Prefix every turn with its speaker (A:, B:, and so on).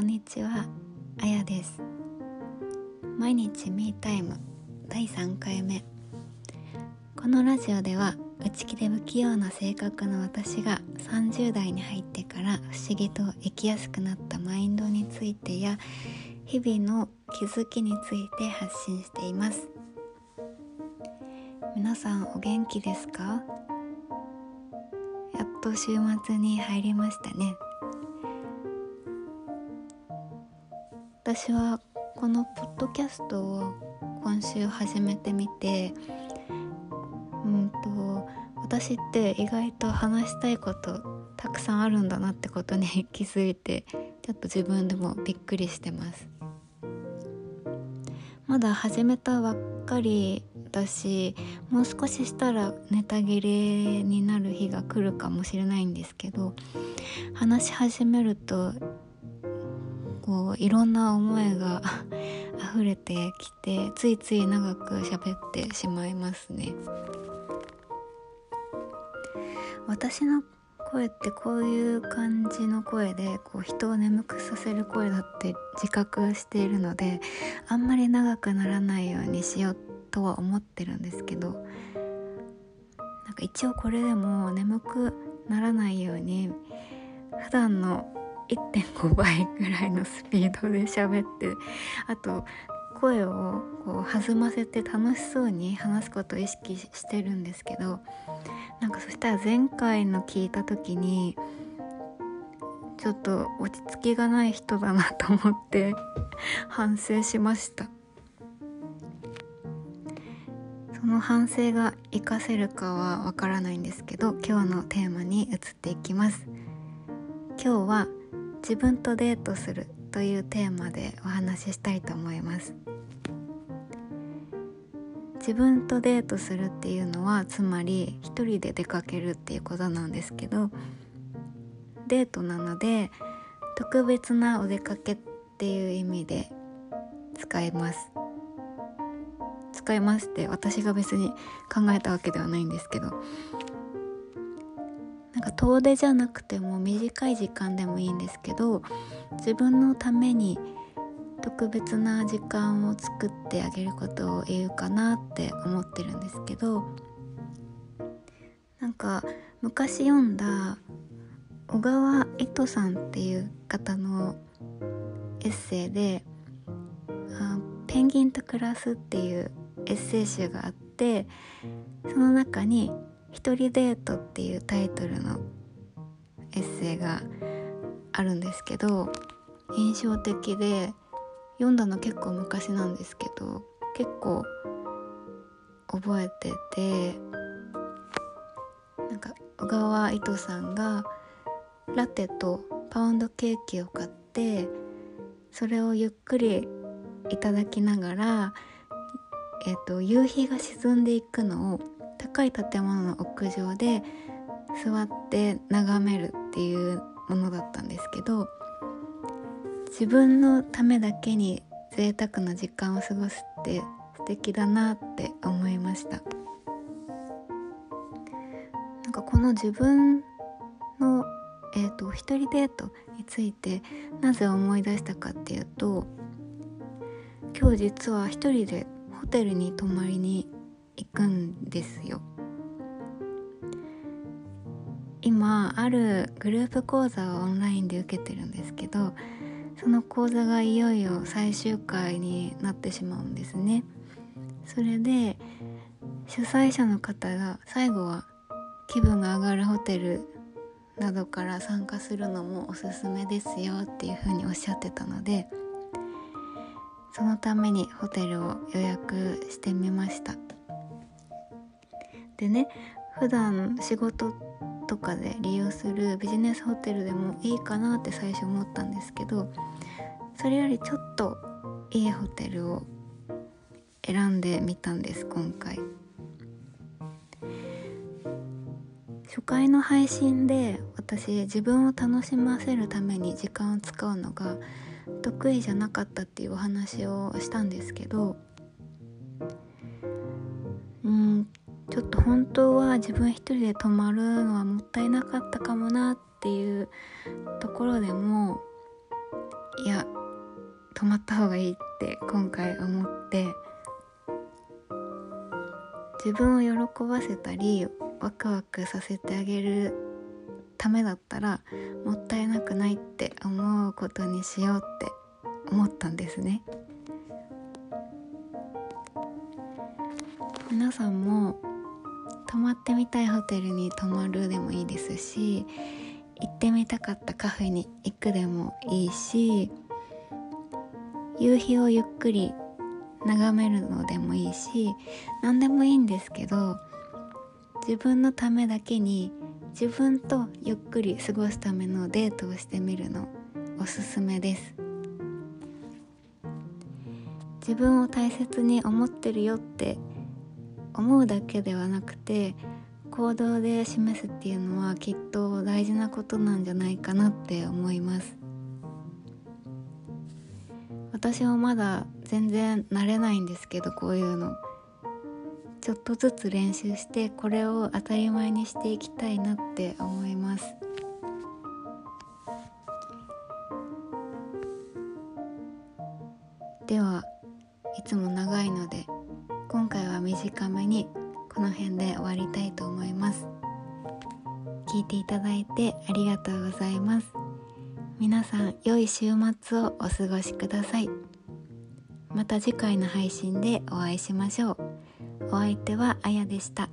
A: んにちは。あやです。毎日ミータイム。第3回目。このラジオでは内気で不器用な性格の私が30代に入ってから不思議と生きやすくなったマインドについてや日々の気づきについて発信しています。皆さんお元気ですか？やっと週末に入りましたね。私はこのポッドキャストを今週始めてみてうんと私って意外と話したいことたくさんあるんだなってことに気づいてちょっと自分でもびっくりしてます。まだ始めたばっかりだしもう少ししたらネタ切れになる日が来るかもしれないんですけど話し始めるとこういろんな思いが 溢れてきてついつい長く喋ってしまいますね。私の声ってこういう感じの声でこう人を眠くさせる声だって自覚しているのであんまり長くならないようにしようとは思ってるんですけどなんか一応これでも眠くならないように普段の1.5倍ぐらいのスピードで喋ってあと声をこう弾ませて楽しそうに話すことを意識してるんですけどなんかそしたら前回の聞いた時にちょっと落ち着きがない人だなと思って反省しました。その反省が活かせるかはわからないんですけど今日のテーマに移っていきます。今日は自分とデートするというテーマでお話ししたいと思います。自分とデートするっていうのはつまり一人で出かけるっていうことなんですけどデートなので特別なお出かけっていう意味で使います。使いますって私が別に考えたわけではないんですけどなんか遠出じゃなくても短い時間でもいいんですけど自分のために特別な時間を作ってあげることを言うかなって思ってるんですけどなんか昔読んだ小川糸さんっていう方のエッセイで「ペンギンと暮らす」っていうエッセイ集があってその中に「一人デート」っていうタイトルのエッセイがあるんですけど印象的で読んだの結構昔なんですけど結構覚えててなんか小川糸さんがラテとパウンドケーキを買ってそれをゆっくりいただきながら、えーと、夕日が沈んでいくのを高い建物の屋上で座って眺めるっていうものだったんですけど自分のためだけに贅沢な時間を過ごすって素敵だなって思いました。なんかこの自分の、えーと、一人デートについてなぜ思い出したかっていうと今日実は一人でホテルに泊まりに行くんですよ。今あるグループ講座をオンラインで受けてるんですけどその講座がいよいよ最終回になってしまうんですね。それで主催者の方が最後は気分が上がるホテルなどから参加するのもおすすめですよっていうふうにおっしゃってたのでそのためにホテルを予約してみました。でね普段仕事とかで利用するビジネスホテルでもいいかなって最初思ったんですけどそれよりちょっといいホテルを選んでみたんです今回。初回の配信で私自分を楽しませるために時間を使うのが得意じゃなかったっていうお話をしたんですけど本当は自分一人で泊まるのはもったいなかったかもなっていうところでもいや泊まった方がいいって今回思って自分を喜ばせたりワクワクさせてあげるためだったらもったいなくないって思うことにしようって思ったんですね。皆さんも泊まってみたいホテルに泊まるでもいいですし行ってみたかったカフェに行くでもいいし夕日をゆっくり眺めるのでもいいし何でもいいんですけど自分のためだけに自分とゆっくり過ごすためのデートをしてみるのおすすめです。自分を大切に思ってるよって思うだけではなくて行動で示すっていうのはきっと大事なことなんじゃないかなって思います。私はまだ全然慣れないんですけどこういうの。ちょっとずつ練習してこれを当たり前にしていきたいなって思います。ではいつも長いので今回は短めにこの辺で終わりたいと思います。聞いていただいてありがとうございます。皆さん良い週末をお過ごしください。また次回の配信でお会いしましょう。お相手はあやでした。